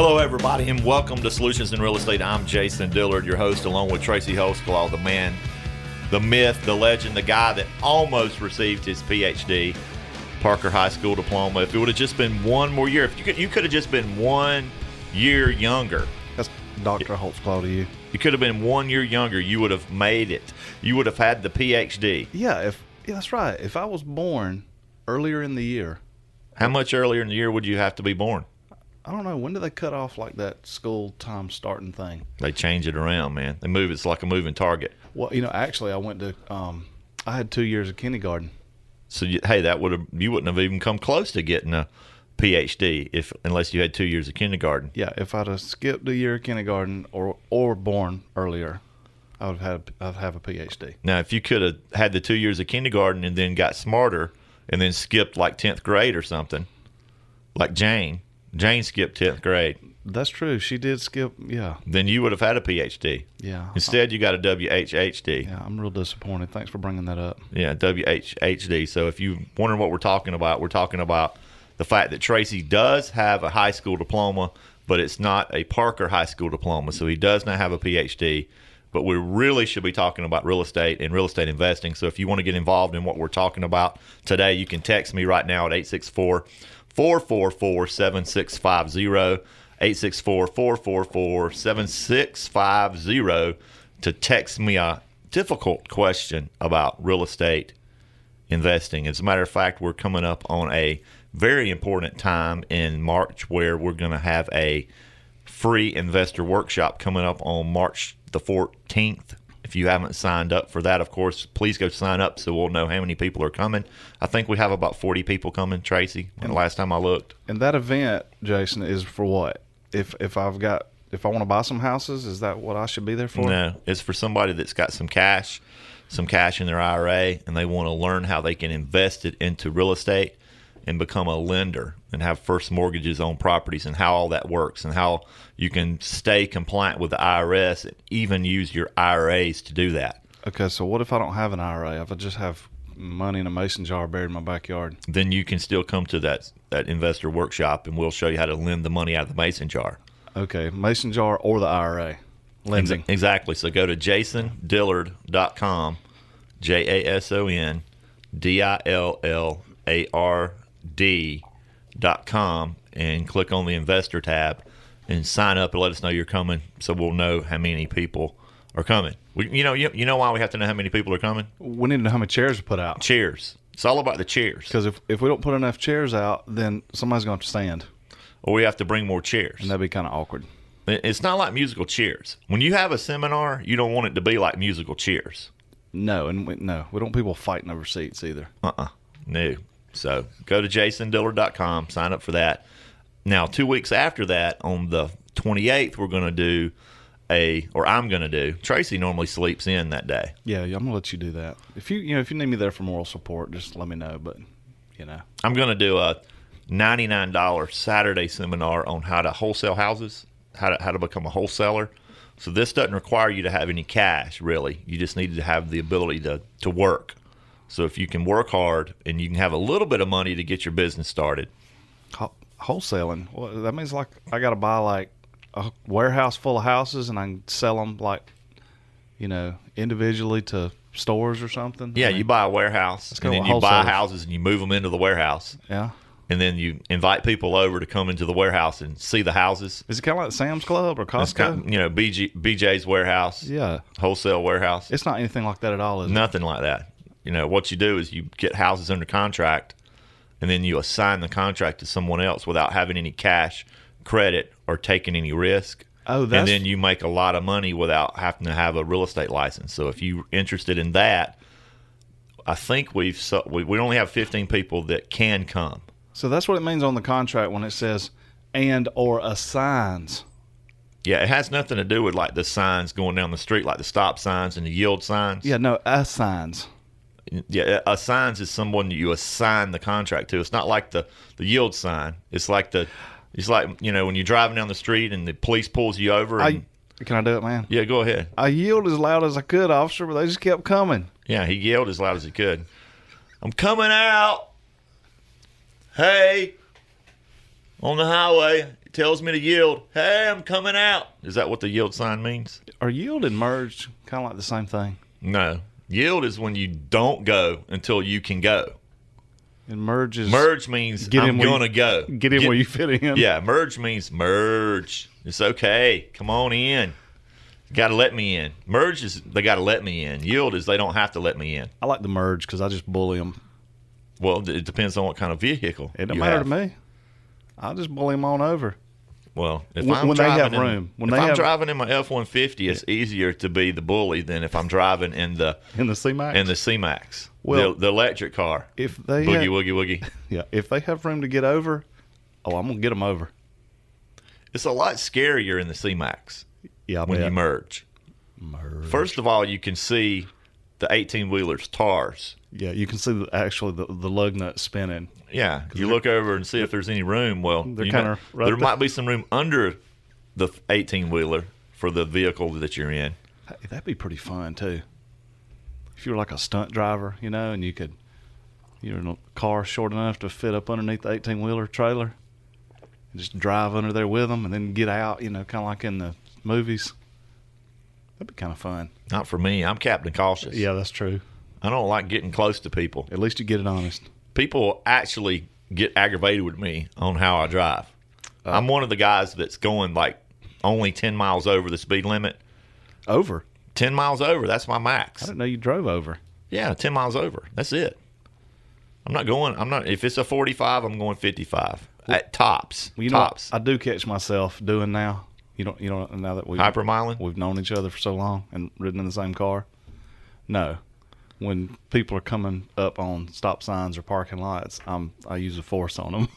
Hello, everybody, and welcome to Solutions in Real Estate. I'm Jason Dillard, your host, along with Tracy Holsclaw, the man, the myth, the legend, the guy that almost received his PhD, Parker High School diploma. If it would have just been one more year, if you could, you could have just been one year younger. That's Dr. Holtzclaw to you. You could have been one year younger. You would have made it. You would have had the PhD. Yeah, if yeah, that's right. If I was born earlier in the year, How much earlier in the year would you have to be born? I don't know when do they cut off like that school time starting thing. They change it around, man. They move. It's like a moving target. Well, you know, actually, I went to. Um, I had two years of kindergarten. So you, hey, that would have you wouldn't have even come close to getting a PhD if unless you had two years of kindergarten. Yeah, if I'd have skipped a year of kindergarten or or born earlier, I would have had I'd have a PhD. Now, if you could have had the two years of kindergarten and then got smarter and then skipped like tenth grade or something, like Jane, Jane skipped tenth grade, That's true. She did skip. Yeah, then you would have had a PhD. yeah. Instead, you got a WHHD. yeah, I'm real disappointed. Thanks for bringing that up. Yeah, WHHD. So if you wondering what we're talking about, we're talking about the fact that Tracy does have a high school diploma, but it's not a Parker High School diploma. So he does not have a PhD. But we really should be talking about real estate and real estate investing. So if you want to get involved in what we're talking about today, you can text me right now at 864 444 7650. 864 444 7650 to text me a difficult question about real estate investing. As a matter of fact, we're coming up on a very important time in March where we're going to have a free investor workshop coming up on March the 14th. If you haven't signed up for that, of course, please go sign up so we'll know how many people are coming. I think we have about 40 people coming, Tracy, the last time I looked. And that event, Jason, is for what? If if I've got if I want to buy some houses, is that what I should be there for? No, it's for somebody that's got some cash, some cash in their IRA, and they want to learn how they can invest it into real estate and become a lender and have first mortgages on properties and how all that works and how you can stay compliant with the IRS and even use your IRAs to do that. Okay, so what if I don't have an IRA? If I just have money in a mason jar buried in my backyard? Then you can still come to that that investor workshop and we'll show you how to lend the money out of the mason jar. Okay, mason jar or the IRA lending. Exa- Exactly. So go to jasondillard.com, J A S O N D I L L A R D dot com, and click on the investor tab and sign up and let us know you're coming so we'll know how many people are coming. We, you know, you, you know why we have to know how many people are coming? We need to know how many chairs to put out. Chairs. It's all about the chairs. Because if, if we don't put enough chairs out, then somebody's going to have to stand, Or we have to bring more chairs. and that'd be kind of awkward. It's not like musical chairs. When you have a seminar, you don't want it to be like musical chairs. No, and we, no, we don't want people fighting over seats either. Uh-uh. No. So go to jasondillard.com, sign up for that. Now, two weeks after that, on the 28th, we're going to do a, or I'm going to do, Tracy normally sleeps in that day. Yeah, I'm gonna let you do that. If you you know if you need me there for moral support, just let me know. But you know, I'm going to do a $99 Saturday seminar on how to wholesale houses, how to, how to become a wholesaler. So this doesn't require you to have any cash, really. You just need to have the ability to, to work. So if you can work hard and you can have a little bit of money to get your business started, wholesaling. Well, that means like I got to buy like a warehouse full of houses and I can sell them like, you know, individually to stores or something. Yeah, I mean, you buy a warehouse and then you buy houses and you move them into the warehouse, yeah. and then you invite people over to come into the warehouse and see the houses. Is it kind of like Sam's Club or It's Costco? kind of, you know BG, BJ's warehouse, yeah, wholesale warehouse. it's not anything like that at all. Is it? Nothing like that. You know what you do is you get houses under contract, and then you assign the contract to someone else without having any cash, credit, or taking any risk. Oh, and then you make a lot of money without having to have a real estate license. So if you're interested in that, I think we've we, we only have 15 people that can come. so that's what it means on the contract when it says and or assigns. Yeah, it has nothing to do with like the signs going down the street, like the stop signs and the yield signs. Yeah, no assigns. Yeah. Assigns is someone you assign the contract to. It's not like the the yield sign. It's like the it's like you know when you're driving down the street and the police pulls you over. And, I can I do it, man? yeah, go ahead. I yelled as loud as I could, officer, but they just kept coming. Yeah, he yelled as loud as he could. I'm coming out. Hey, on the highway. it tells me to yield. Hey, I'm coming out. Is that what the yield sign means? Are yield and merge kind of like the same thing? No. Yield is when you don't go until you can go. And merge is Merge means Get I'm going to go. get in where you fit in. Yeah, merge means merge. It's okay. Come on in. Got to let me in. Merge is they got to let me in. Yield is they don't have to let me in. I like the merge because I just bully them. Well, it depends on what kind of vehicle. It don't matter have. to me. I'll just bully them on over. Well, if When- I'm when driving in, room. When if I'm have- driving in my F one fifty, it's easier to be the bully than if I'm driving in the In the C Max. in the C Max, Well- the, the electric car. if they Boogie have, woogie woogie. yeah, if they have room to get over, oh, I'm gonna get them over. It's a lot scarier in the C Max Yeah, I when bet. you merge. merge. First of all, you can see the eighteen wheelers tars. Yeah, you can see the, actually the, the lug nut spinning. Yeah, you look over and see if there's any room. Well, They're kinda right there might be some room under the eighteen wheeler for the vehicle that you're in. That'd be pretty fun too. If you were like a stunt driver, you know, and you could, you're in a car short enough to fit up underneath the 18 wheeler trailer, and just drive under there with them, and then get out, you know, kind of like in the movies. That'd be kind of fun. Not for me. I'm Captain Cautious. Yeah, that's true. I don't like getting close to people. At least you get it honest. People actually get aggravated with me on how I drive. Uh. I'm one of the guys that's going like only 10 miles over the speed limit. Over. 10 miles over, that's my max. I didn't know you drove over. Yeah, 10 miles over. That's it. I'm not going, I'm not, if it's a 45, I'm going 55 at tops. Well, you know, tops. I do catch myself doing now. You don't, you don't. Now that we Hypermiling? we've known each other for so long and ridden in the same car. No, when people are coming up on stop signs or parking lots, I'm I use a force on them.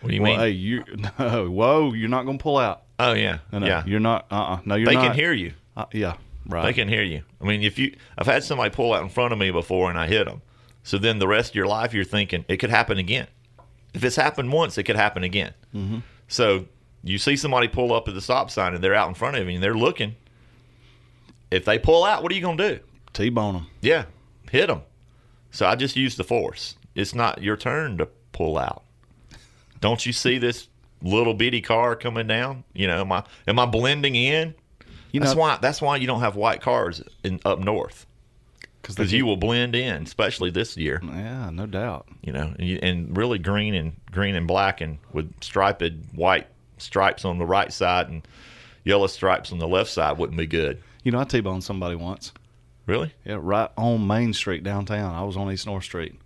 What do you well, mean? hey, you no, whoa, you're not gonna pull out. oh, yeah. No, yeah. you're not. Uh, uh no, you're not They not. can hear you. Uh, yeah, right. They can hear you. I mean, if you, I've had somebody pull out in front of me before and I hit them. So then the rest of your life, you're thinking it could happen again. If it's happened once, it could happen again. Mm-hmm. So you see somebody pull up at the stop sign and they're out in front of you and they're looking. If they pull out, what are you going to do? T-bone them. Yeah, hit them. So I just use the force. It's not your turn to pull out. Don't you see this little bitty car coming down? You know, am I am I blending in? You that's know, why that's why you don't have white cars in up north because because you will blend in, especially this year. Yeah, no doubt. You know, and, you, and really green and green and black and with striped white stripes on the right side and yellow stripes on the left side wouldn't be good. You know, I T-boned somebody once. Really? Yeah, right on Main Street downtown. I was on East North Street.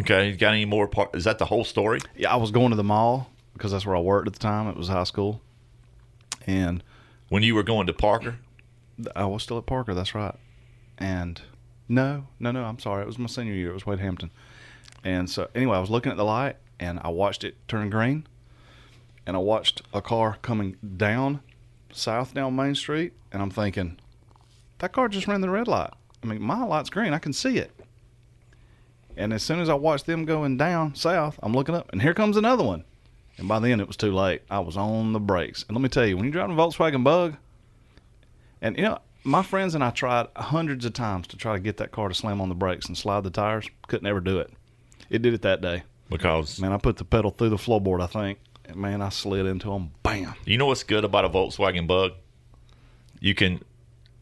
Okay. You got any more? Part? Is that the whole story? Yeah, I was going to the mall because that's where I worked at the time. It was high school, and When you were going to Parker? I was still at Parker. That's right. And no, no, no. I'm sorry. It was my senior year. It was Wade Hampton. And so anyway, I was looking at the light and I watched it turn green, and I watched a car coming down south down Main Street, and I'm thinking, that car just ran the red light. I mean, my light's green. I can see it. And as soon as I watched them going down south, I'm looking up, and here comes another one. And by then, it was too late. I was on the brakes. And let me tell you, when you're driving a Volkswagen Bug, and you know, my friends and I tried hundreds of times to try to get that car to slam on the brakes and slide the tires. Couldn't ever do it. It did it that day. Because Man, I put the pedal through the floorboard, I think. And man, I slid into them. Bam. you know what's good about a Volkswagen Bug? You can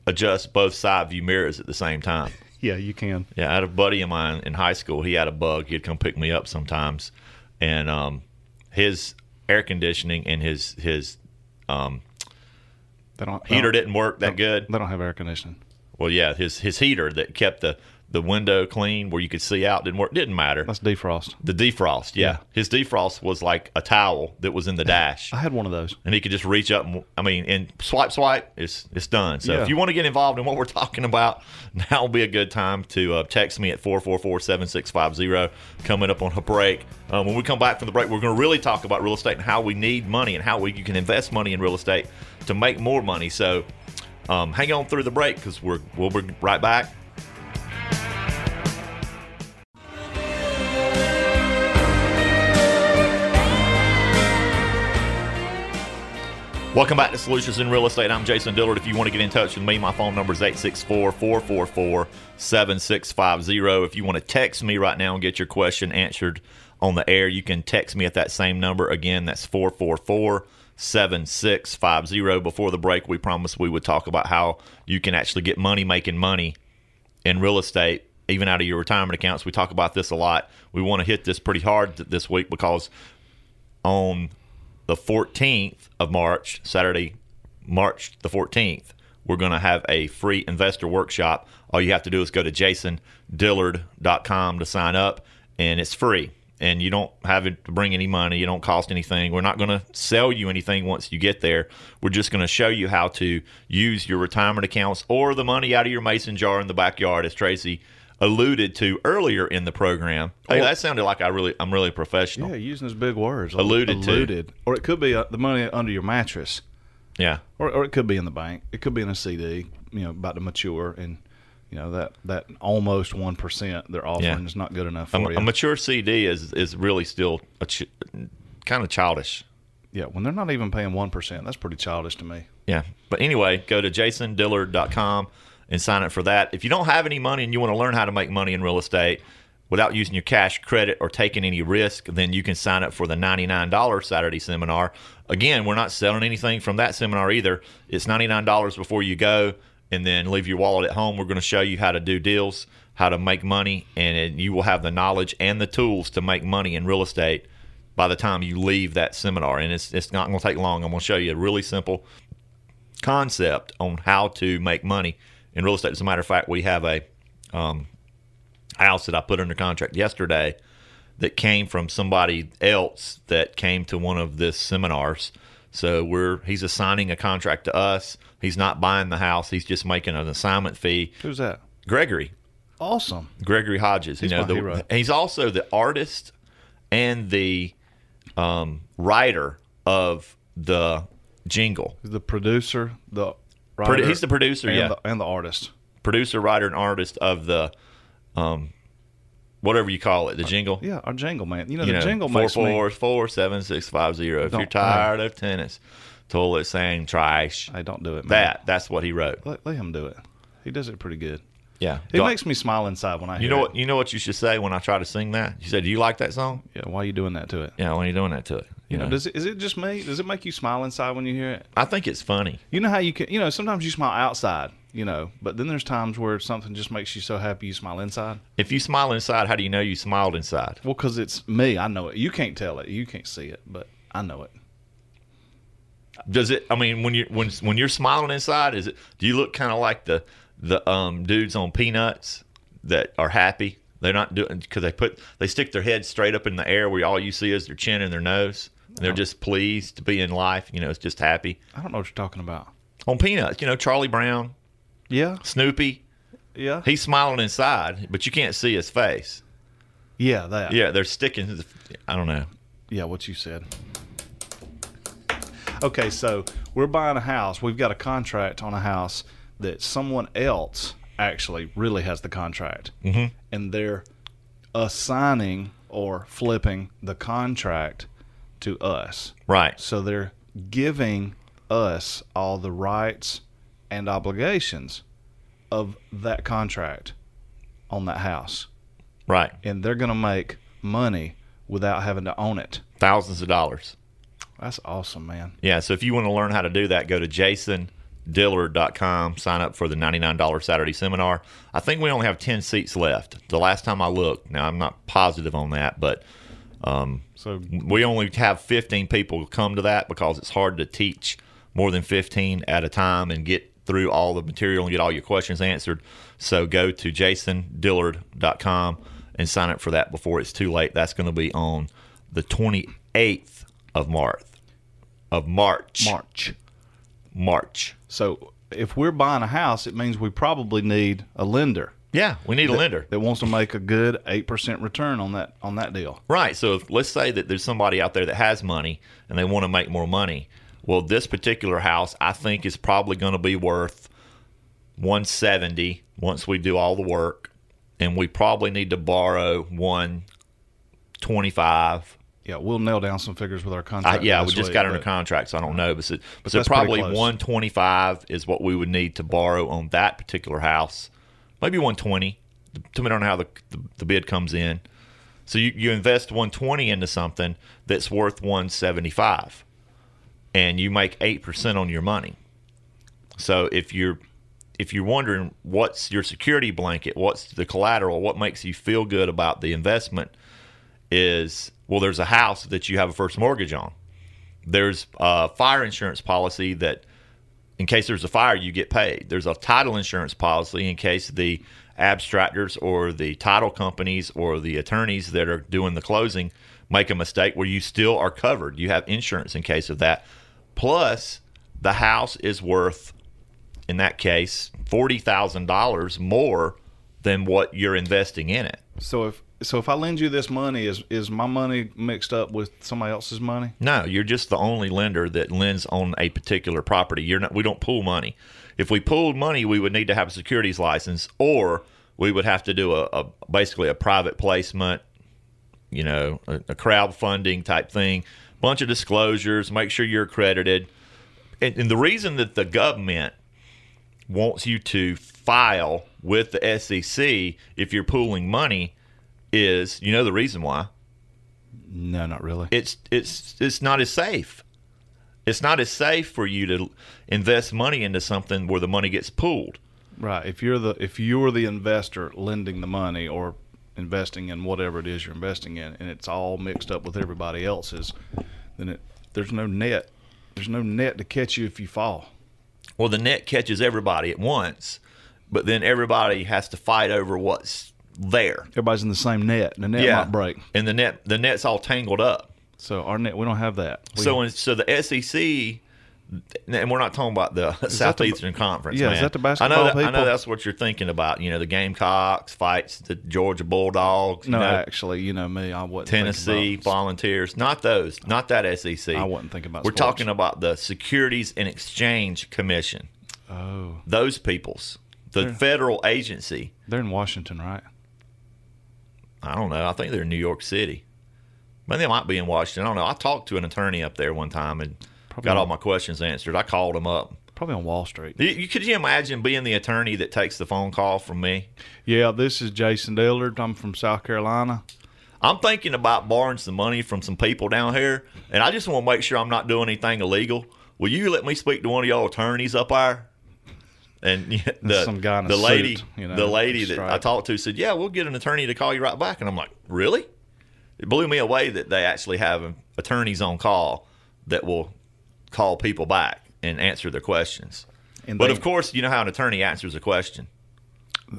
adjust both side view mirrors at the same time. Yeah, you can. Yeah, I had a buddy of mine in high school. He had a bug. He'd come pick me up sometimes, and um, his air conditioning and his his um, They don't heater they didn't work that don't- good. They don't have air conditioning. Well, yeah, his his heater that kept the the window clean where you could see out didn't work. Didn't matter. That's defrost. The defrost, yeah. Yeah. His defrost was like a towel that was in the dash. I had one of those. and he could just reach up and I mean and swipe swipe it's it's done. So Yeah. if you want to get involved in what we're talking about, now will be a good time to uh, text me at 444-7650 coming up on a break. Um, when we come back from the break, we're going to really talk about real estate and how we need money and how we you can invest money in real estate to make more money. So um, hang on through the break because we're we'll be right back. Welcome back to Solutions in Real Estate. I'm Jason Dillard. If you want to get in touch with me, my phone number is 864 444 7650. If you want to text me right now and get your question answered on the air, you can text me at that same number. Again, that's 444 7650. Before the break, we promised we would talk about how you can actually get money making money in real estate, even out of your retirement accounts. We talk about this a lot. We want to hit this pretty hard th- this week because on the 14th of March, Saturday, March the 14th, we're going to have a free investor workshop. All you have to do is go to jasondillard.com to sign up, and it's free. And you don't have to bring any money. You don't cost anything. We're not going to sell you anything once you get there. We're just going to show you how to use your retirement accounts or the money out of your mason jar in the backyard, as Tracy alluded to earlier in the program. Hey, that sounded like I really, I'm really professional. Yeah, using those big words. Alluded to. alluded. Or it could be uh, the money under your mattress, Yeah. or, or it could be in the bank. It could be in a CD, you know, about to mature, and you know that that almost one percent they're offering Yeah. is not good enough for a you. A mature CD is is really still a ch- kind of childish. yeah, when they're not even paying one percent, that's pretty childish to me. Yeah. But anyway, go to jasondillard.com and sign up for that. If you don't have any money and you want to learn how to make money in real estate without using your cash credit or taking any risk, then you can sign up for the $99 Saturday seminar. Again, we're not selling anything from that seminar either. It's $99 before you go and then leave your wallet at home. We're going to show you how to do deals, how to make money, and you will have the knowledge and the tools to make money in real estate by the time you leave that seminar. And it's, it's not going to take long. I'm going to show you a really simple concept on how to make money in real estate. As a matter of fact, we have a um, house that I put under contract yesterday that came from somebody else that came to one of this seminars. So we're he's assigning a contract to us. He's not buying the house. He's just making an assignment fee. Who's that? Gregory, Awesome. Gregory Hodges. He's you know, the, hero. he's also the artist and the um, writer of the jingle. He's the producer, the writer, he's the producer, and yeah. the, and the artist. producer, writer, and artist of the, um, whatever you call it, the jingle. Yeah, our jingle man. You know, You the know, jingle four makes me. four four seven six five zero. If you're tired of tennis, toilet saying trash, Hey, don't do it, man. that that's what he wrote. Let, let him do it. He does it pretty good. Yeah, It Do I- makes me smile inside when I hear you know it. what you know what you should say when I try to sing that. You said, "Do you like that song?" Yeah, why are you doing that to it? Yeah, why are you doing that to it? You know, does it, is it just me? Does it make you smile inside when you hear it? I think it's funny. You know how you can, you know, sometimes you smile outside, you know, but then there's times where something just makes you so happy you smile inside. If you smile inside, how do you know you smiled inside? Well, because it's me. I know it. You can't tell it. You can't see it, but I know it. Does it? I mean, when you when when you're smiling inside, is it? Do you look kind of like the the um dudes on Peanuts that are happy? They're not doing because they put they stick their head straight up in the air where all you see is their chin and their nose. And they're just pleased to be in life. You know, it's just happy. I don't know what you're talking about. On Peanuts, you know, Charlie Brown, Yeah, Snoopy, yeah, he's smiling inside, but you can't see his face. yeah. That. Yeah, they're sticking. I don't know. Yeah, what you said. Okay, so we're buying a house. We've got a contract on a house that someone else actually really has the contract. Mm-hmm. And they're assigning or flipping the contract to us. Right. So they're giving us all the rights and obligations of that contract on that house. Right. And they're going to make money without having to own it. Thousands of dollars. That's awesome, man. Yeah, so if you want to learn how to do that, go to jasondillard.com, sign up for the $99 Saturday seminar. I think we only have 10 seats left. The last time I looked, now I'm not positive on that, but um, So we only have 15 people come to that because it's hard to teach more than 15 at a time and get through all the material and get all your questions answered. So go to jasondillard.com and sign up for that before it's too late. That's going to be on the 28th of March. Of March. March. March. So if we're buying a house, it means we probably need a lender Yeah, we need a lender. that wants to make a good eight percent return on that on that deal. Right. So if, let's say that there's somebody out there that has money and they want to make more money. Well, this particular house, I think, is probably going to be worth 170 once we do all the work, and we probably need to borrow 125. Yeah, we'll nail down some figures with our I, contract. yeah, we just week, got under contract, so I don't know, but so, but so probably 125 is what we would need to borrow on that particular house. Maybe 120, depending on how the, the, the bid comes in. So you, you invest 120 into something that's worth 175 and you make 8% on your money. So if you're if you're wondering what's your security blanket, what's the collateral, what makes you feel good about the investment is well there's a house that you have a first mortgage on. There's a fire insurance policy that in case there's a fire you get paid. There's a title insurance policy in case the abstractors or the title companies or the attorneys that are doing the closing make a mistake where you still are covered. You have insurance in case of that. Plus, the house is worth, in that case, forty thousand dollars more than what you're investing in it. So if so, if I lend you this money, is is my money mixed up with somebody else's money? No, you're just the only lender that lends on a particular property. You're not. We don't pool money. If we pooled money, we would need to have a securities license, or we would have to do a, a basically a private placement, you know, a, a crowdfunding type thing, bunch of disclosures, make sure you're accredited. And, and the reason that the government wants you to file with the SEC if you're pooling money is, you know, the reason why No, not really. it's it's it's not as safe. It's not as safe for you to invest money into something where the money gets pooled. Right. If you're the if you're the investor lending the money or investing in whatever it is you're investing in, and it's all mixed up with everybody else's, then it there's no net. There's no net to catch you if you fall. Well, the net catches everybody at once, but then everybody has to fight over what's there. Everybody's in the same net, and the net might break. and the net the net's all tangled up. So our net, we don't have that. We, So in, so the SEC, and we're not talking about the the- Southeastern Conference. Yeah, is that the I basketball know, that- I know that's what you're thinking about. You know, the Gamecocks fights the Georgia Bulldogs. you no, know, actually, you know me, I thinking Tennessee Volunteers. Not those. Not that SEC. I wasn't thinking about. We're sports. talking about the Securities and Exchange Commission. Oh, Those peoples, the They're- federal agency. they're in Washington, right? I don't know. I think they're in New York City. But they might be in Washington. I don't know. I talked to an attorney up there one time and Probably got all my questions answered. I called him up. Probably on Wall Street. You, you- could you imagine being the attorney that takes the phone call from me? Yeah, this is Jason Dillard. I'm from South Carolina. I'm thinking about borrowing some money from some people down here, and I just want to make sure I'm not doing anything illegal. Will you let me speak to one of y'all attorneys up there? And the Some guy the lady, suit, you know, the lady that I talked to said, "Yeah, we'll get an attorney to call you right back." And I'm like, "Really?" It blew me away that they actually have attorneys on call that will call people back and answer their questions. And But they- of course, you know how an attorney answers a question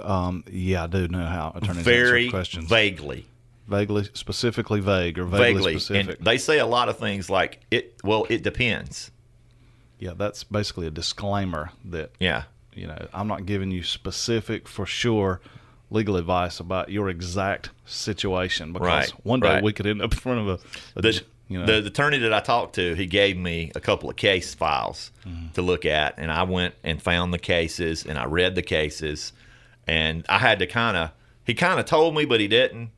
Um, yeah, I do know how attorneys very answer questions. vaguely. vaguely, specifically vague or vaguely, vaguely, specific. and they say a lot of things like it. Well, it depends. yeah, that's basically a disclaimer that Yeah, you know I'm not giving you specific for sure legal advice about your exact situation because Right, one day right. we could end up in front of a, a the, you know the, the attorney that I talked to, he gave me a couple of case files Mm-hmm. to look at, and I went and found the cases, and I read the cases, and I had to kind of. He kind of told me, but he didn't.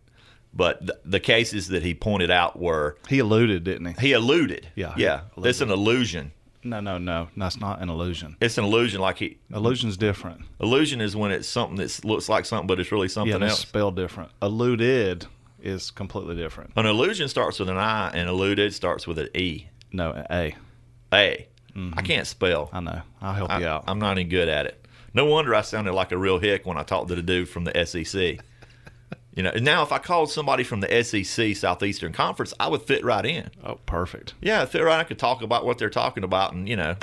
But the, the cases that he pointed out were he alluded, didn't he? he alluded. Yeah, yeah. alluded. It's an illusion. No, no, no, that's not an illusion. It's an illusion. Like he Illusion's different. illusion is when it's something that looks like something, but it's really something yeah, it's else. spelled different. Alluded is completely different. An illusion starts with an I, and alluded starts with an E. No, a. A. I mm-hmm. can't spell. I know. I'll help I, you out. I'm not any good at it. No wonder I sounded like a real hick when I talked to the dude from the SEC. you know, now if I called somebody from the SEC Southeastern Conference, I would fit right in. oh, perfect. Yeah, fit right. I could talk about what they're talking about, and you know,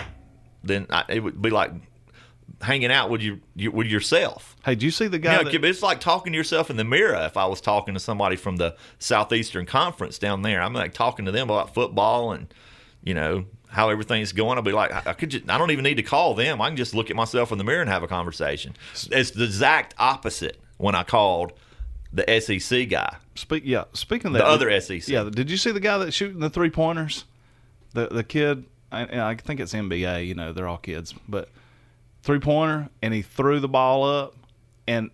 then I, it would be like hanging out with you, you with yourself. Hey, do you see the You guy? know, that, it's like talking to yourself in the mirror. If I was talking to somebody from the Southeastern Conference down there, I'm like talking to them about football and you know how everything's going. I'll be like, I, I could, just, I don't even need to call them. I can just look at myself in the mirror and have a conversation. It's the exact opposite when I called the SEC guy. Speak, yeah. Speaking of The that, other did- SEC. Yeah. Did you see the guy that's shooting the three pointers? The the kid. I, I think it's NBA. You know, they're all kids, but three pointer, and he threw the ball up, and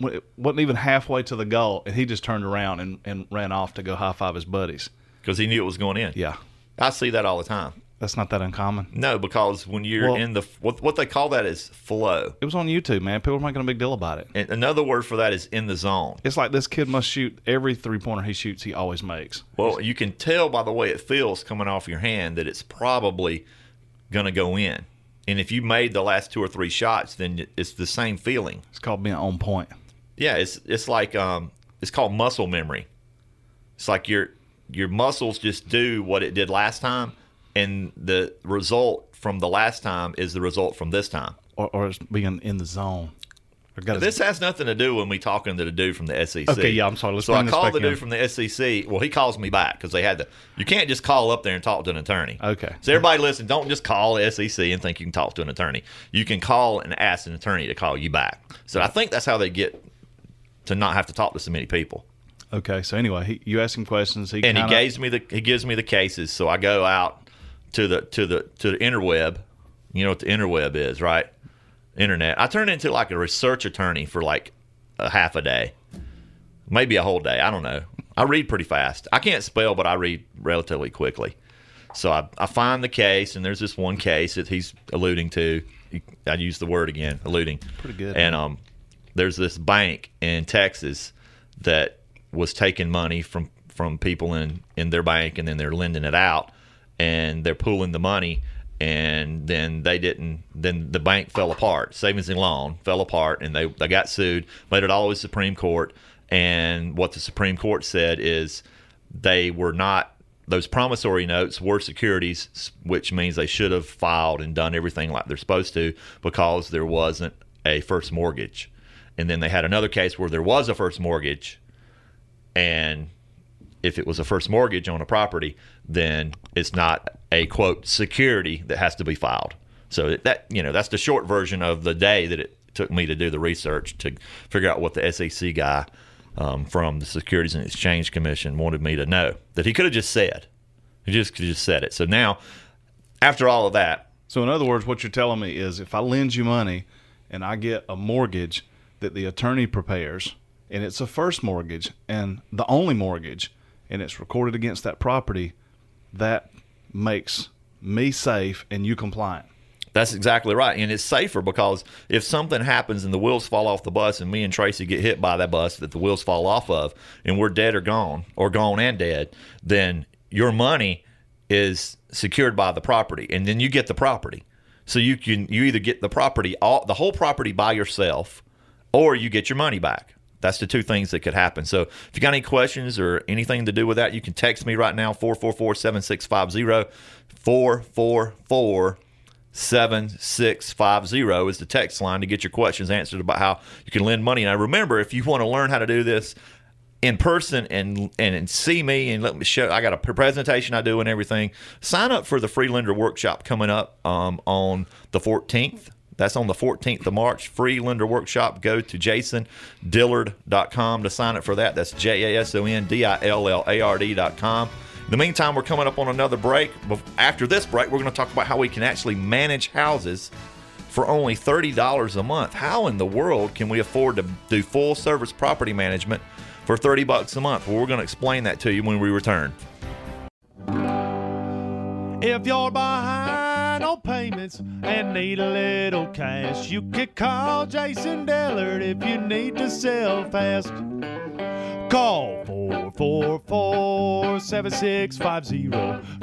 it wasn't even halfway to the goal, and he just turned around and, and ran off to go high five his buddies. because he knew it was going in. Yeah. I see that all the time. That's not that uncommon. No, because when you're Well- in the what what they call that is flow. It was on YouTube, man. People are making a big deal about it. And another word for that is in the zone. It's like this kid must shoot every three pointer he shoots, he always makes. Well, you can tell by the way it feels coming off your hand that it's probably going to go in. And if you made the last two or three shots, then it's the same feeling. It's called being on point. Yeah, it's it's like um, it's called muscle memory. It's like your your muscles just do what it did last time, and the result from the last time is the result from this time. Or, or it's being in the zone. Or got This has nothing to do when we talking to the dude from the SEC. Okay, yeah, I'm sorry. Let's so I called the dude from the SEC. Well, he calls me back because they had to. You can't just call up there and talk to an attorney. Okay. So everybody listen, don't just call the SEC and think you can talk to an attorney. You can call and ask an attorney to call you back. So I think that's how they get to not have to talk to so many people. Okay, so anyway, he, you ask him questions. He And he kinda- gives me the he gives me the cases. So I go out to the to the to the interweb. You know what the interweb is, right? Internet. I turned into like a research attorney for like a half a day, maybe a whole day. I don't know. I read pretty fast. I can't spell, but I read relatively quickly. So I, I find the case, and there's this one case that he's alluding to. I use the word again, alluding. Pretty good. And um, there's this bank in Texas that was taking money from from people in in their bank, and then they're lending it out, and they're pooling the money, and then they didn't. Then the bank fell apart. Savings and loan fell apart, and they they got sued. Made it all the Supreme Court, and what the Supreme Court said is they were not those promissory notes were securities, which means they should have filed and done everything like they're supposed to because there wasn't a first mortgage. And then they had another case where there was a first mortgage, and if it was a first mortgage on a property, then it's not a quote security that has to be filed. So that you know that's the short version of the day that it took me to do the research to figure out what the SEC guy um, from the Securities and Exchange Commission wanted me to know that he could have just said. He just could have just said it. So now, after all of that, So in other words, what you're telling me is if I lend you money and I get a mortgage that the attorney prepares and it's a first mortgage and the only mortgage and it's recorded against that property, that makes me safe and you compliant. That's exactly right. And it's safer because if something happens and the wheels fall off the bus and me and Tracy get hit by that bus that the wheels fall off of and we're dead or gone or gone and dead, then your money is secured by the property and then you get the property. So you can you either get the property all the whole property by yourself or you get your money back. That's the two things that could happen. So if you got any questions or anything to do with that, you can text me right now 444-7650 444 7650 is the text line to get your questions answered about how you can lend money. Now, remember, if you want to learn how to do this in person and and see me and let me show, I got a presentation I do and everything. Sign up for the free lender workshop coming up um, on the 14th. That's on the 14th of March. Free lender workshop. Go to jasondillard.com to sign up for that. That's J A S O N D I L L A R D.com. In the meantime, we're coming up on another break. After this break, we're going to talk about how we can actually manage houses for only $30 a month. How in the world can we afford to do full service property management for 30 bucks a month? Well, we're going to explain that to you when we return. If you're behind on payments and need a little cash, you can call Jason Dillard if you need to sell fast. Call 444 7650.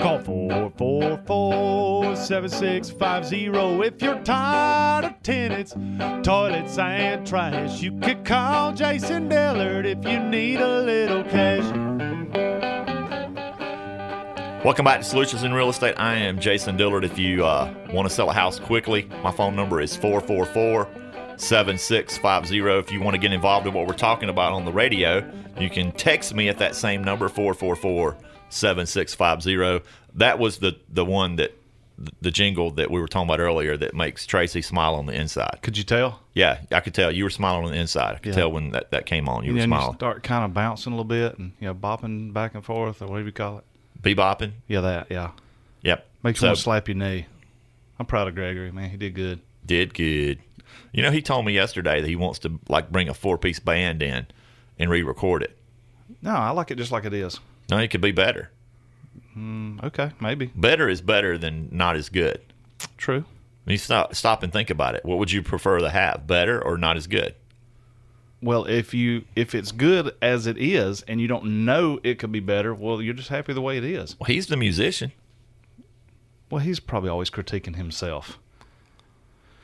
Call 444 7650. If you're tired of tenants, toilets, and trash, you can call Jason Dillard if you need a little cash. Welcome back to Solutions in Real Estate. I am Jason Dillard. If you uh, want to sell a house quickly, my phone number is 444 7650. If you want to get involved in what we're talking about on the radio, you can text me at that same number 444 7650. That was the, the one that the jingle that we were talking about earlier that makes Tracy smile on the inside. Could you tell? Yeah, I could tell you were smiling on the inside. I could Yeah. tell when that, that came on. You And were then you start kind of bouncing a little bit and you know bopping back and forth or whatever you call it. Bebopping. Yeah, that. Yeah, Yep. makes So- you want to slap your knee. I'm proud of Gregory, man. He did good. Did good. You know, he told me yesterday that he wants to like bring a four piece band in and re record it. No, I like it just like it is. No, it could be better. Mm, okay, maybe Better is better than not as good. true. When you stop stop and think about it, what would you prefer to have? Better or not as good? Well, if you if it's good as it is, and you don't know it could be better, well, you're just happy the way it is. Well, he's the musician. Well, he's probably always critiquing himself.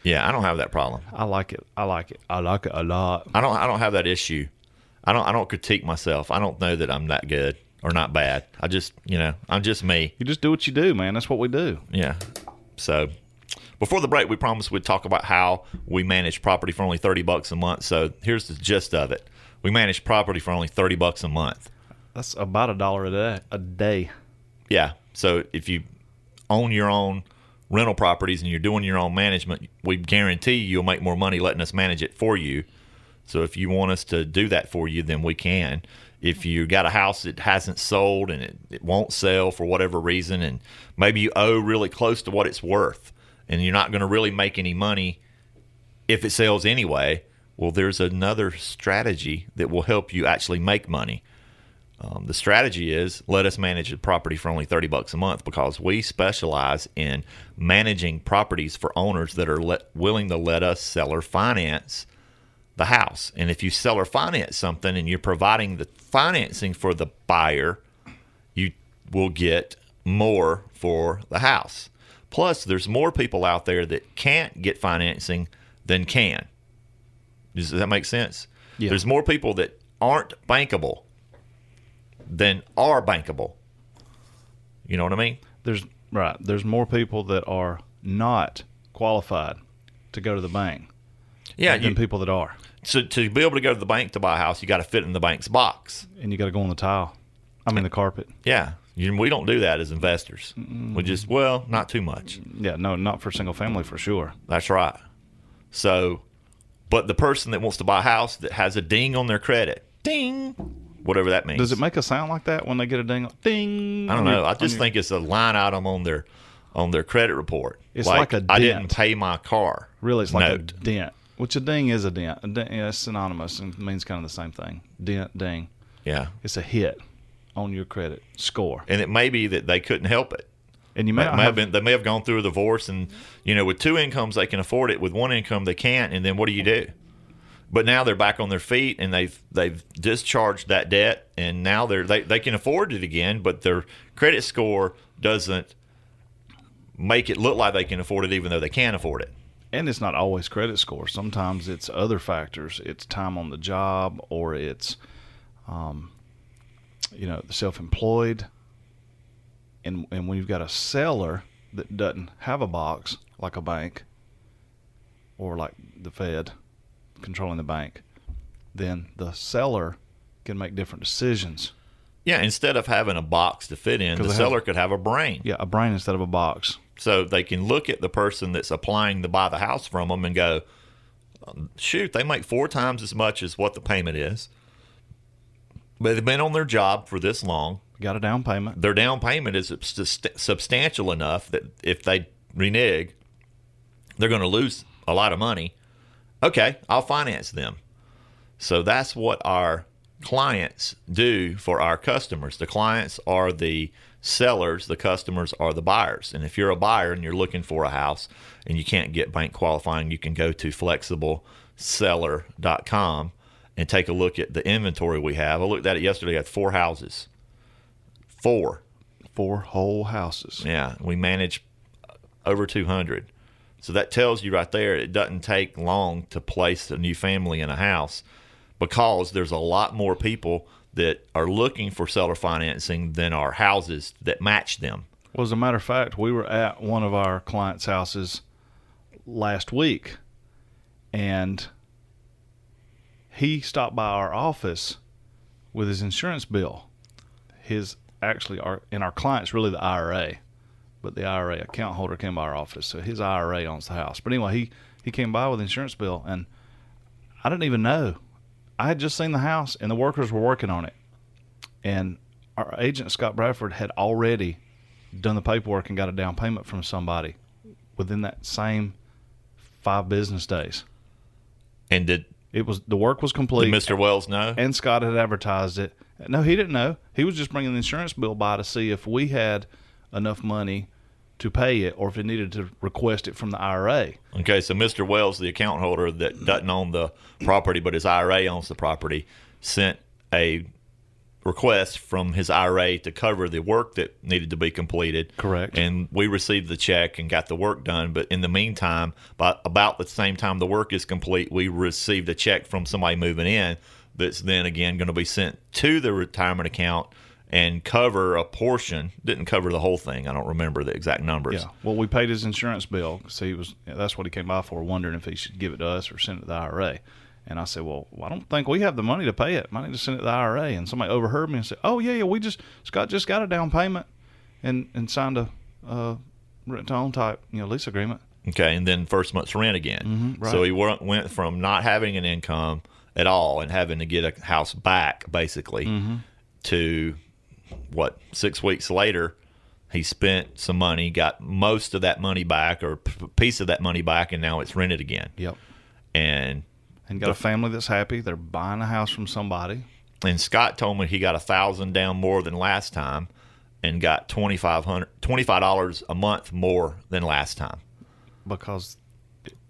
Yeah, I don't have that problem. I like it. I like it. I like it a lot. I don't I don't have that issue. I don't I don't critique myself. I don't know that I'm that good or not bad. I just you know I'm just me. You just do what you do, man. That's what we do. Yeah. So before the break, we promised we'd talk about how we manage property for only thirty bucks a month. So here's the gist of it: we manage property for only thirty bucks a month. That's about a dollar a day. A day. Yeah. So if you own your own rental properties and you're doing your own management, we guarantee you'll make more money letting us manage it for you. So if you want us to do that for you, then we can. If you got a house that hasn't sold and it, it won't sell for whatever reason, and maybe you owe really close to what it's worth, and you're not going to really make any money if it sells anyway, well, there's another strategy that will help you actually make money. Um, the strategy is let us manage the property for only 30 bucks a month because we specialize in managing properties for owners that are let, willing to let us seller finance the house. And if you seller finance something and you're providing the financing for the buyer, you will get more for the house. Plus, there's more people out there that can't get financing than can. Does that make sense? Yeah. There's more people that aren't bankable than are bankable. You know what I mean? There's right. There's more people that are not qualified to go to the bank Yeah. than You, people that are. so to be able to go to the bank to buy a house, you got to fit in the bank's box. And you got to go on the tile. I mean the carpet. Yeah. You, we don't do that as investors. We just, well, not too much. Yeah, no, not for single family for sure. That's right. So, but the person that wants to buy a house that has a ding on their credit, ding, whatever that means. Does it make a sound like that when they get a ding? Ding. I don't know. I just think it's a line item on their on their credit report. It's like a I didn't dent. pay my car. really it's like note. a dent, which a ding is a dent. A dent yeah, it's synonymous and means kind of the same thing. Dent, ding. Yeah, It's a hit on your credit score, and it may be that they couldn't help it. and you may May, have, been, they may have gone through a divorce, and you know, with two incomes they can afford it. With one income they can't, and then what do you do? But now they're back on their feet, and they've they've discharged that debt, and now they're they, they can afford it again, but their credit score doesn't make it look like they can afford it, even though they can afford it. and it's not always credit score. Sometimes it's other factors. It's time on the job, or it's, um, you know, the self-employed. And and when you've got a seller that doesn't have a box like a bank, or like the Fed controlling the bank, then the seller can make different decisions. Yeah, instead of having a box to fit in, the they have- seller could have a brain. Yeah, a brain instead of a box. So they can look at the person that's applying to buy the house from them and go, shoot, they make four times as much as what the payment is. But they've been on their job for this long. Got a down payment. Their down payment is substantial enough that if they renege, they're going to lose a lot of money. Okay, I'll finance them. So that's what our clients do for our customers. The clients are the sellers, the customers are the buyers. And if you're a buyer and you're looking for a house and you can't get bank qualifying, you can go to flexibleseller.com and take a look at the inventory we have. I looked at it yesterday. I had four houses. Four. Four whole houses. Yeah, we manage over 200. So that tells you right there it doesn't take long to place a new family in a house because there's a lot more people that are looking for seller financing than are houses that match them. Well, as a matter of fact, we were at one of our clients' houses last week, and he stopped by our office with his insurance bill. His actually, our and our client's really the IRA, but the IRA account holder came by our office, so his IRA owns the house. But anyway, he he came by with insurance bill, and I didn't even know. I had just seen the house, and the workers were working on it, and our agent Scott Bradford had already done the paperwork and got a down payment from somebody within that same five business days. And did It was the work was Did complete, Mr. Wells know? and Scott had advertised it. No, he didn't know. He was just bringing the insurance bill by to see if we had enough money to pay it, or if it needed to request it from the IRA. Okay, so Mr. Wells, the account holder that doesn't own the property, but his IRA owns the property, sent a request from his IRA to cover the work that needed to be completed. Correct. And we received the check and got the work done. But in the meantime, by about the same time the work is complete, we received a check from somebody moving in that's then again going to be sent to the retirement account and cover a portion. Didn't cover the whole thing. I don't remember the exact numbers. Yeah. Well, we paid his insurance bill. So he was that's what he came by for, wondering if he should give it to us or send it to the IRA. And I said, Well, I don't think we have the money to pay it. I need to send it to the IRA. And somebody overheard me and said, Oh yeah, yeah, we just Scott just got a down payment and and signed a uh, rent to own type you know lease agreement. Okay, and then first month's rent again. Mhm, right. So he went went from not having an income at all and having to get a house back basically Mm-hmm. to what six weeks later he spent some money, got most of that money back or p- piece of that money back, and now it's rented again. Yep. And And got a family that's happy. They're buying a house from somebody. and Scott told me he got a thousand down more than last time, and got twenty five hundred twenty five dollars a month more than last time. Because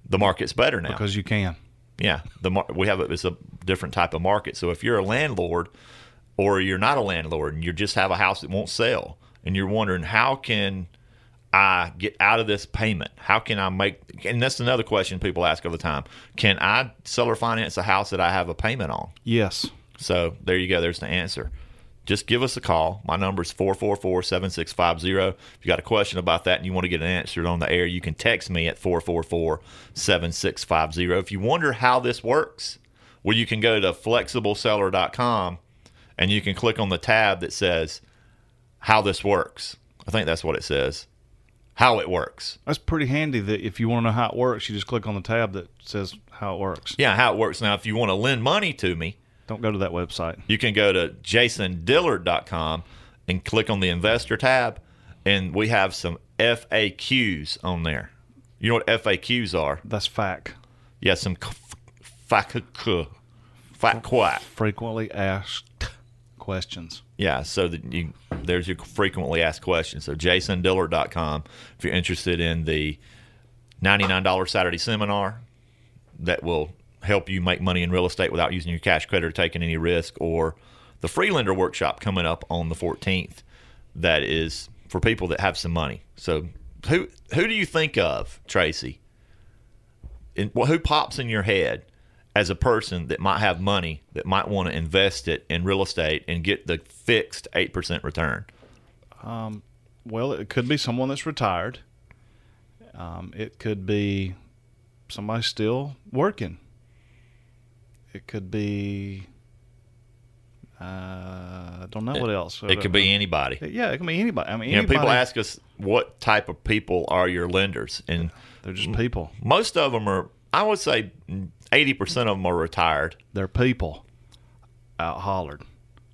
The market's better now. because you can. Yeah, the mar- we have a, it's a different type of market. So if you're a landlord or you're not a landlord and you just have a house that won't sell and you're wondering how can I get out of this payment? How can I make and that's another question people ask all the time. Can I seller finance a house that I have a payment on? Yes. So there you go. There's the answer. Just give us a call. My number is 444 7650. If you got a question about that and you want to get an answer on the air, you can text me at 444 7650. If you wonder how this works, well, you can go to flexibleseller.com and you can click on the tab that says how this works. I think that's what it says. How it works. That's pretty handy that if you want to know how it works, you just click on the tab that says how it works. Yeah, how it works. Now, if you want to lend money to me, Don't go to that website. you can go to jasondillard.com and click on the investor tab and we have some FAQs on there. You know what FAQs are? That's FAQ. Yeah, some FAQ. FAQ. Frequently asked questions. Yeah, so that you there's your frequently asked questions. So jasondillard.com if you're interested in the $99 Saturday seminar that will help you make money in real estate without using your cash credit or taking any risk or the free lender workshop coming up on the 14th that is for people that have some money. So who who do you think of, Tracy? And who pops in your head as a person that might have money that might want to invest it in real estate and get the fixed 8% return? Well, it could be someone that's retired. Um, it could be somebody still working. It could be. Uh, I don't know what else. It could be anybody. Yeah, it can be anybody. I mean, You know, people ask us what type of people are your lenders, and They're just people. most of them are. I would say eighty percent of them are retired. They're people. Out hollered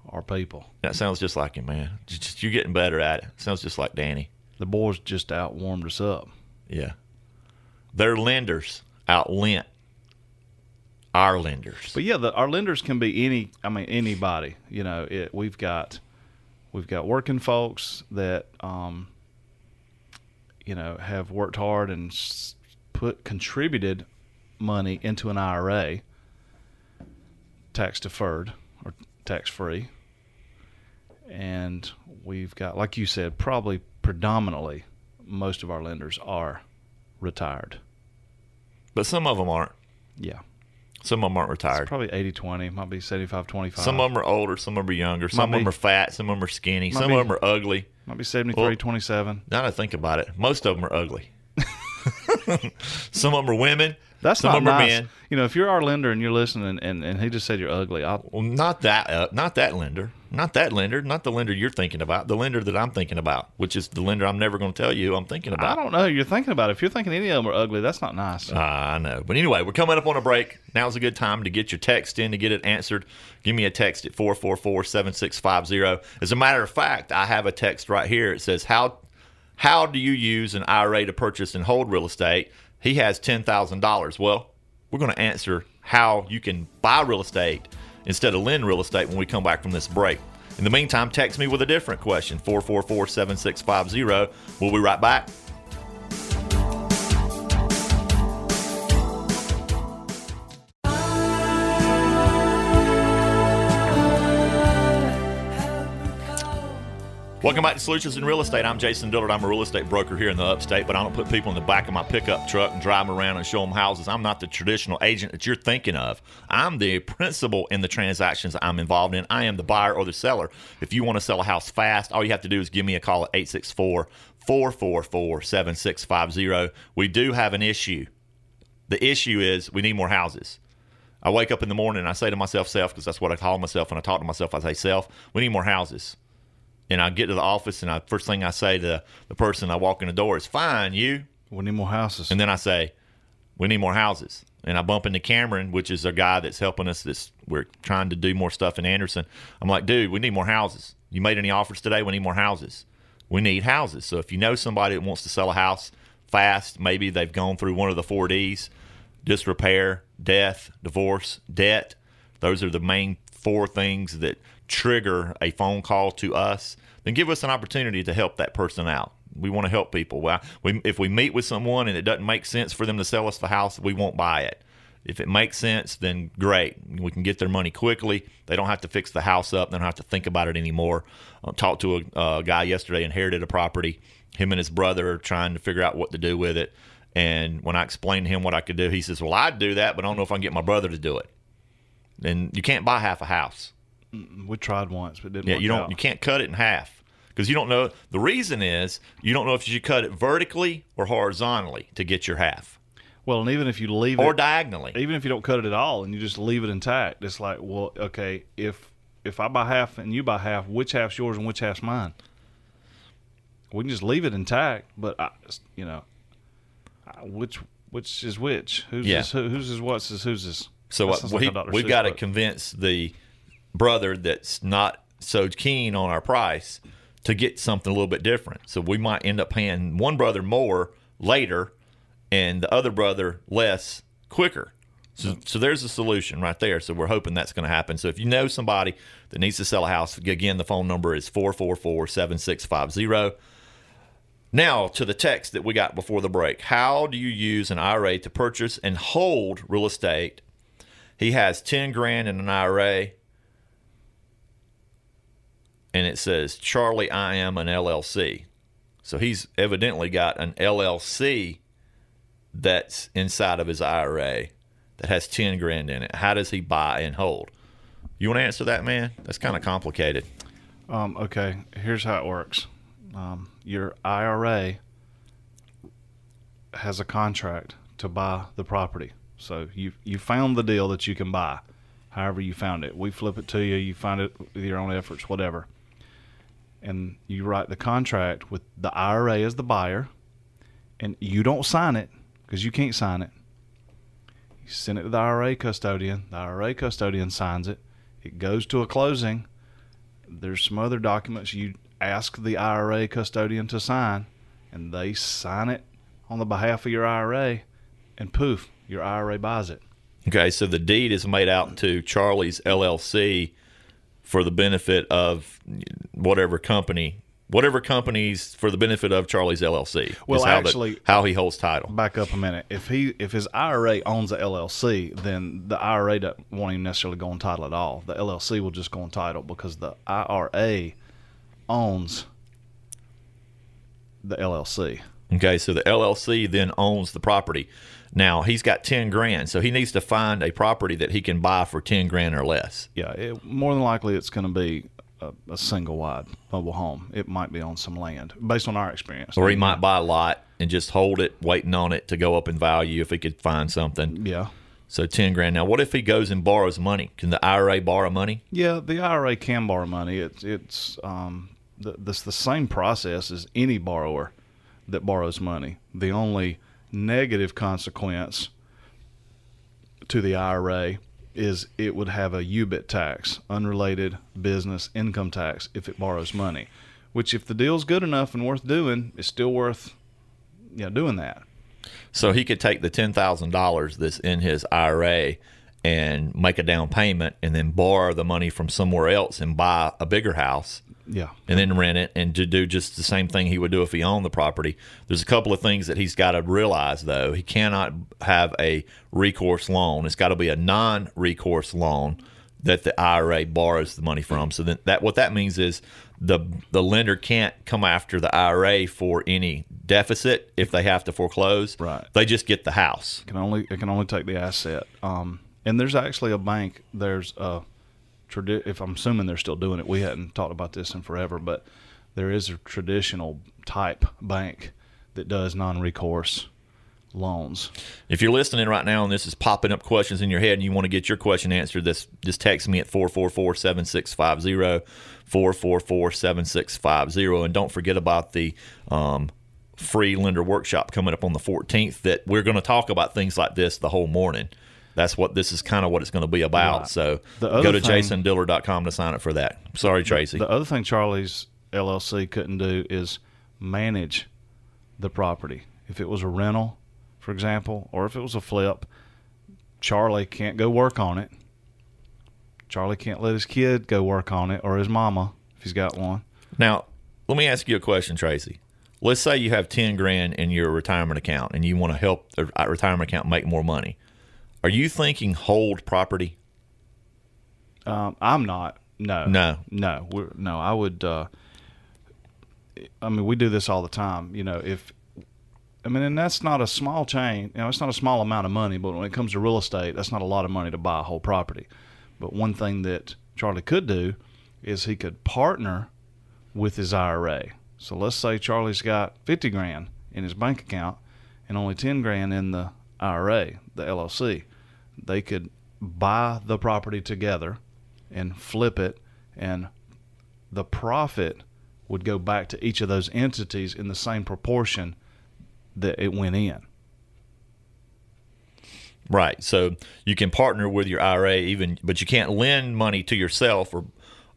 are people. That sounds just like him, man. Just, you're getting better at it. Sounds just like Danny. The boys just out warmed us up. Yeah, their lenders out lent our lenders. But yeah, the, our lenders can be any. I mean, anybody. You know, it, we've got we've got working folks that um, you know have worked hard and put contributed money into an IRA, tax deferred or tax free, and we've got, like you said, probably predominantly most of our lenders are retired. But some of them aren't. Yeah. Some of them aren't retired. Probably 80 20, might be 75 25. Some of them are older. Some of them are younger. Some Might of them be- are fat. Some of them are skinny. Some be- of them are ugly. Might be 73 Well- 27. Now that I think about it, most of them are ugly. some of them are women. That's some not nice. men. You know, if you're our lender and you're listening and, and he just said you're ugly, I'll, Well, not that, uh, not that lender, not that lender, not the lender you're thinking about. The lender that I'm thinking about, which is the lender I'm never going to tell you I'm thinking about. I don't know who you're thinking about. If you're thinking any of them are ugly, that's not nice. Ah, I know. But anyway, we're coming up on a break. Now's a good time to get your text in to get it answered. Give me a text at 444 7650. As a matter of fact, I have a text right here. It says, How how do you use an IRA to purchase and hold real estate? He has $10,000. Well, we're going to answer how you can buy real estate instead of lend real estate when we come back from this break. In the meantime, text me with a different question 444 7650. We'll be right back. Welcome back to Solutions in Real Estate. I'm Jason Dillard. I'm a real estate broker here in the upstate, but I don't put people in the back of my pickup truck and drive them around and show them houses. I'm not the traditional agent that you're thinking of. I'm the principal in the transactions I'm involved in. I am the buyer or the seller. If you want to sell a house fast, all you have to do is give me a call at 864 444 7650. We do have an issue. The issue is we need more houses. I wake up in the morning and I say to myself, self, because that's what I call myself. When I talk to myself, I say, self, we need more houses and I get to the office, and I first thing I say to the person I walk in the door is, "Fine, you." We need more houses. And then I say, "We need more houses." And I bump into Cameron, which is a guy that's helping us. This we're trying to do more stuff in Anderson. I'm like, "Dude, we need more houses. You made any offers today? We need more houses. We need houses. So if you know somebody that wants to sell a house fast, maybe they've gone through one of the four Ds: disrepair, death, divorce, debt. Those are the main four things that trigger a phone call to us, then give us an opportunity to help that person out. We want to help people. Well, we, if we meet with someone and it doesn't make sense for them to sell us the house, we won't buy it. If it makes sense, then great. We can get their money quickly. They don't have to fix the house up. They don't have to think about it anymore. I talked to a uh, guy yesterday, inherited a property. Him and his brother are trying to figure out what to do with it. And when I explained to him what I could do, he says, Well, I'd do that, but I don't know if I can get my brother to do it. And you can't buy half a house. Mm, we tried once, but didn't Yeah, work you don't. out. You can't cut it in half because you don't know. The reason is you don't know if you should cut it vertically or horizontally to get your half, Well, and even if you leave it or it, diagonally. even if you don't cut it at all and you just leave it intact, it's like, well, okay, if if I buy half and you buy half, which half's yours and which half's mine? We can just leave it intact, but I, you know, which which is which? Who's Yeah. is who, whose is what's is whose is? So what, we like we Seuss got to convince the brother that's not so keen on our price to get something a little bit different. So we might end up paying one brother more later, and the other brother less quicker. So, so there's a solution right there. So we're hoping that's going to happen. So if you know somebody that needs to sell a house, again, the phone number is 444 7650. Now, to the text that we got before the break. How do you use an IRA to purchase and hold real estate? He has 10 grand in an IRA, and it says, Charlie, I am an LLC. So he's evidently got an LLC that's inside of his IRA that has 10 grand in it. How does he buy and hold? You want to answer that, man? That's kind of complicated. Um, okay, here's how it works. Um, your IRA has a contract to buy the property. So you you found the deal that you can buy, however you found it. We flip it to you. You find it with your own efforts, whatever. And you write the contract with the IRA as the buyer, and you don't sign it because you can't sign it. You send it to the IRA custodian. The IRA custodian signs it. It goes to a closing there's some other documents you ask the IRA custodian to sign, and they sign it on the behalf of your IRA, and poof, your IRA buys it. Okay, so the deed is made out to Charlie's LLC for the benefit of whatever company, whatever companies for the benefit of Charlie's LLC. is Well, how the- actually- how he holds title. Back up a minute. If he if his IRA owns a LLC, then the IRA do- won't even necessarily go on title at all. The LLC will just go on title because the IRA owns the LLC. Okay, so the LLC then owns the property. Now he's got ten grand, so he needs to find a property that he can buy for ten grand or less. Yeah, it, more than likely it's going to be a, a single wide mobile home. It might be on some land, based on our experience. Or he might buy a lot and just hold it, waiting on it to go up in value if he could find something. Yeah, So ten grand. Now, what if he goes and borrows money? Can the IRA borrow money? yeah. The IRA can borrow money. It's it's um the, this the same process as any borrower that borrows money. The only negative consequence to the IRA is it would have a UBIT tax, unrelated business income tax, if it borrows money. Which, if the deal's good enough and worth doing, is still worth, you know, doing that. So he could take the ten thousand dollars that's in his IRA and make a down payment and then borrow the money from somewhere else and buy a bigger house Yeah. and then rent it and to do just the same thing he would do if he owned the property. There's a couple of things that he's got to realize though. He cannot have a recourse loan. It's got to be a non-recourse loan that the IRA borrows the money from. So then that what that means is the the lender can't come after the IRA for any deficit if they have to foreclose. Right. They just get the house. can only it can only take the asset. Um, and there's actually a bank. There's a tradi- If I'm assuming they're still doing it, we hadn't talked about this in forever, but there is a traditional type bank that does non-recourse loans. If you're listening right now and this is popping up questions in your head and you want to get your question answered, this just text me at 444-7650, 444-7650. And don't forget about the um, free lender workshop coming up on the 14th that we're going to talk about things like this the whole morning. That's what this is kind of what it's going to be about. Right. So go to thing- jasondillard.com to sign up for that. Sorry, Tracy. The other thing Charlie's LLC couldn't do is manage the property. If it was a rental, for example, or if it was a flip, Charlie can't go work on it. Charlie can't let his kid go work on it or his mama if he's got one. Now, let me ask you a question, Tracy. Let's say you have 10 grand in your retirement account and you want to help the uh, retirement account make more money. Are you thinking hold property? Um, I'm not. No. No. No. We're, no. I would. Uh, I mean, we do this all the time. You know, if I mean, and that's not a small chain. You know, it's not a small amount of money. But when it comes to real estate, that's not a lot of money to buy a whole property. But one thing that Charlie could do is he could partner with his IRA. So let's say Charlie's got fifty grand in his bank account and only ten grand in the IRA, the LLC. They could buy the property together and flip it, and the profit would go back to each of those entities in the same proportion that it went in. Right. So you can partner with your IRA even but you can't lend money to yourself or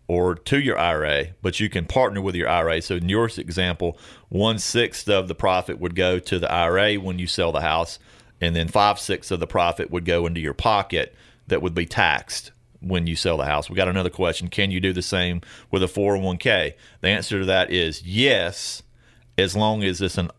or to your IRA, but you can partner with your IRA. So in your example, one sixth of the profit would go to the IRA when you sell the house, and then five sixths of the profit would go into your pocket that would be taxed when you sell the house. We got another question. Can you do the same with a 401k? The answer to that is yes, as long as it's an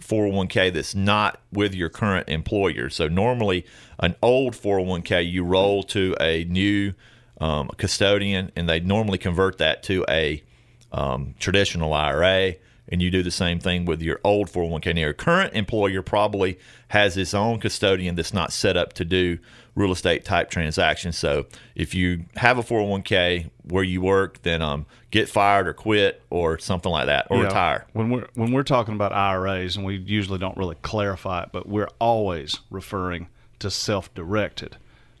401k that's not with your current employer. So normally, an old 401k you roll to a new um, custodian, and they normally convert that to a um, traditional IRA. And you do the same thing with your old 401k. Now, your current employer probably has its own custodian that's not set up to do real estate type transactions. So if you have a 401k where you work, then um, get fired or quit or something like that, or Yeah. retire. When we're when we're talking about IRAs, and we usually don't really clarify it, but we're always referring to self-directed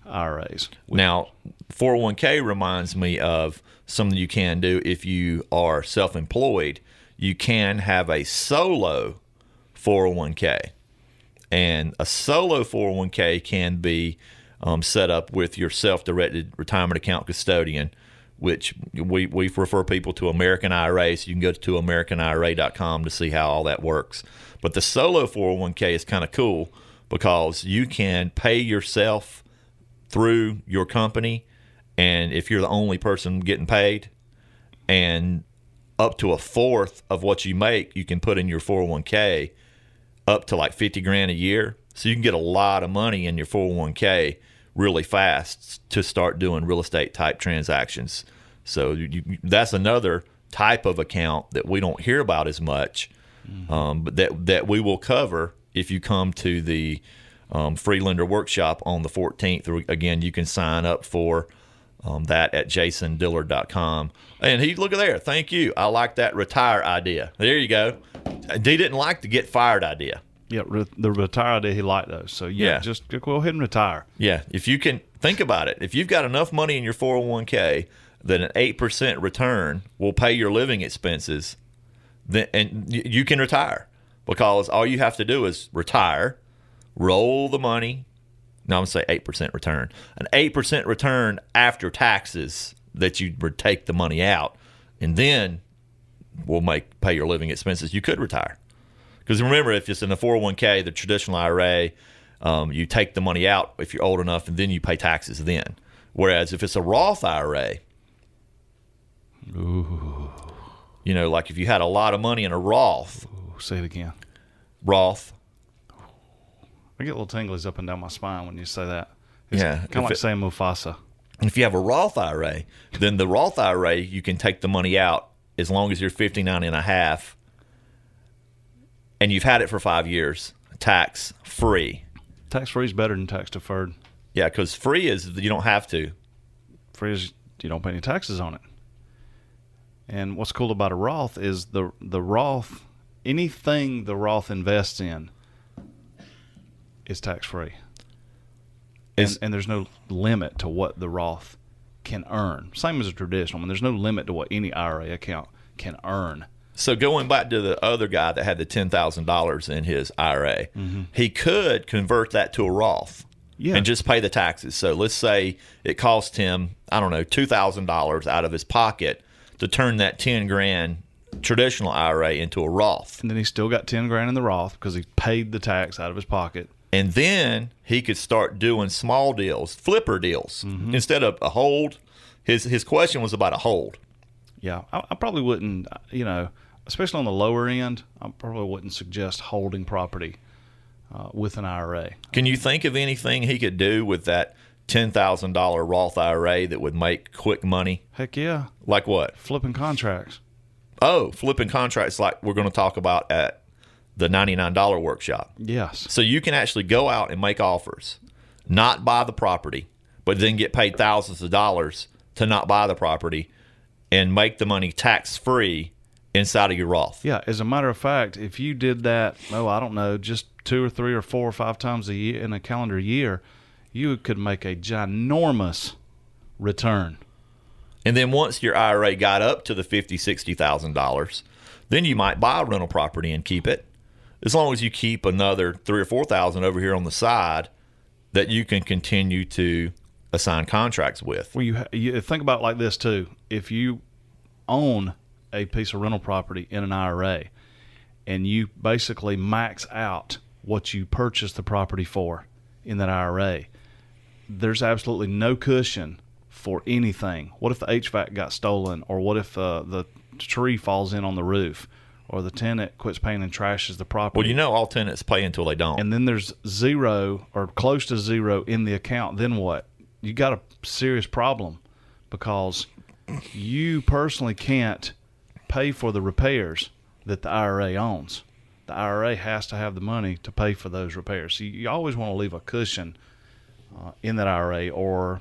IRAs. Now, 401k reminds me of something you can do if you are self employed. You can have a solo 401k. And a solo 401k can be um, set up with your self directed retirement account custodian, which we, we refer people to American IRA. So you can go to AmericanIRA.com to see how all that works. But the solo 401k is kind of cool because you can pay yourself through your company and if you're the only person getting paid and up to a fourth of what you make you can put in your 401k up to like 50 grand a year so you can get a lot of money in your 401k really fast to start doing real estate type transactions so you, you- that's another type of account that we don't hear about as much um, but that that we will cover if you come to the um, free lender workshop on the 14th. Again, you can sign up for um, that at jasondillard.com. And he, look at there. Thank you. I like that retire idea. There you go. He didn't like the get fired idea. Yeah, re- the retire idea he liked those. So yeah, Yeah. just go ahead and retire. Yeah, if you can think about it, if you've got enough money in your 401k that an 8% return will pay your living expenses, then and you can retire because all you have to do is retire, roll the money. No, I'm going to say 8% return. An 8% return after taxes that you would take the money out and then we'll make pay your living expenses. You could retire. Because remember, if it's in a 401k, the traditional IRA, Um, you take the money out if you're old enough, and then you pay taxes then. Whereas if it's a Roth IRA, Ooh. you know, like if you had a lot of money in a Roth, Ooh, say it again. Roth, I get a little tingles up and down my spine when you say that. It's Yeah, kind of like it- saying Mufasa. If you have a Roth IRA, then the Roth IRA, you can take the money out as long as you're 59 and a half and you've had it for five years, tax free. Tax free is better than tax deferred. Yeah, because free is you don't have to. Free is you don't pay any taxes on it. And what's cool about a Roth is the the Roth anything the Roth invests in is tax free. And, and there's no limit to what the Roth can earn. Same as a traditional one. There's no limit to what any IRA account can earn. So going back to the other guy that had the ten thousand dollars in his IRA, mm-hmm. he could convert that to a Roth. Yeah. And just pay the taxes. So let's say it cost him, I don't know, two thousand dollars out of his pocket to turn that ten grand traditional IRA into a Roth. And then he still got 10 grand in the Roth because he paid the tax out of his pocket. And then he could start doing small deals, flipper deals, Mm-hmm. instead of a hold. His his question was about a hold. Yeah, I, I probably wouldn't, you know, especially on the lower end, I probably wouldn't suggest holding property uh, with an IRA. Can you think of anything he could do with that ten thousand dollar Roth IRA that would make quick money? Heck yeah, Like what? flipping contracts. Oh, flipping contracts like we're going to talk about at the ninety nine dollar workshop. Yes. So you can actually go out and make offers, not buy the property, but then get paid thousands of dollars to not buy the property and make the money tax free inside of your Roth. Yeah, as a matter of fact, if you did that, oh, I don't know, just two or three or four or five times a year in a calendar year, you could make a ginormous return. And then once your IRA got up to the fifty, sixty thousand dollars, then you might buy a rental property and keep it. As long as you keep another three or four thousand over here on the side that you can continue to assign contracts with. Well, you, you think about like this too. If you own a piece of rental property in an IRA, and you basically max out what you purchased the property for in that IRA, there's absolutely no cushion for anything. What if the HVAC got stolen, or what if uh, the tree falls in on the roof, or the tenant quits paying and trashes the property? Well, you know all tenants pay until they don't. and then there's zero or close to zero in the account, then what? You got a serious problem because you personally can't pay for the repairs that the IRA owns. The IRA has to have the money to pay for those repairs. So you, always want to leave a cushion uh, in that IRA or,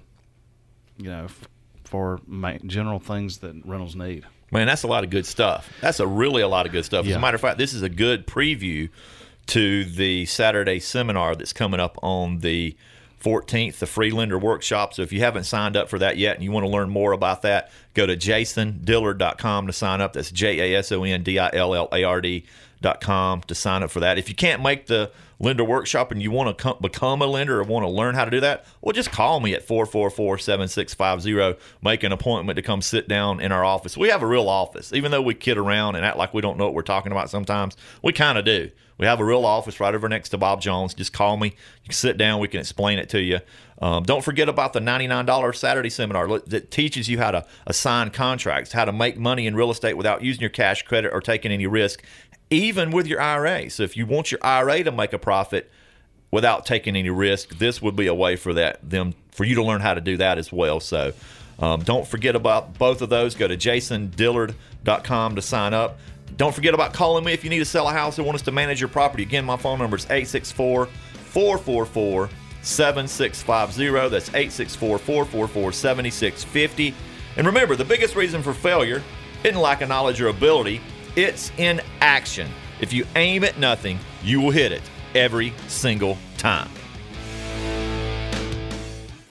you know, f- for ma- general things that rentals need. Man, that's a lot of good stuff. That's a really a lot of good stuff. As a matter of fact, this is a good preview to the Saturday seminar that's coming up on the 14th, the free lender workshop. So if you haven't signed up for that yet and you want to learn more about that, go to jasondillard.com to sign up. That's J A S O N D I L L A R D.com to sign up for that. If you can't make the lender workshop and you want to com- become a lender or want to learn how to do that, well, just call me at 444 7650. Make an appointment to come sit down in our office. We have a real office. Even though we kid around and act like we don't know what we're talking about sometimes, we kind of do. We have a real office right over next to Bob Jones. Just call me. You can sit down. We can explain it to you. Um, don't forget about the $99 Saturday seminar that teaches you how to assign contracts, how to make money in real estate without using your cash credit or taking any risk, even with your IRA. So if you want your IRA to make a profit without taking any risk, this would be a way for that them for you to learn how to do that as well. So um, don't forget about both of those. Go to jasondillard.com to sign up. Don't forget about calling me if you need to sell a house or want us to manage your property. Again, my phone number is 864 444 7650. That's 864 444 7650. And remember, the biggest reason for failure isn't lack of knowledge or ability, it's in action. If you aim at nothing, you will hit it every single time.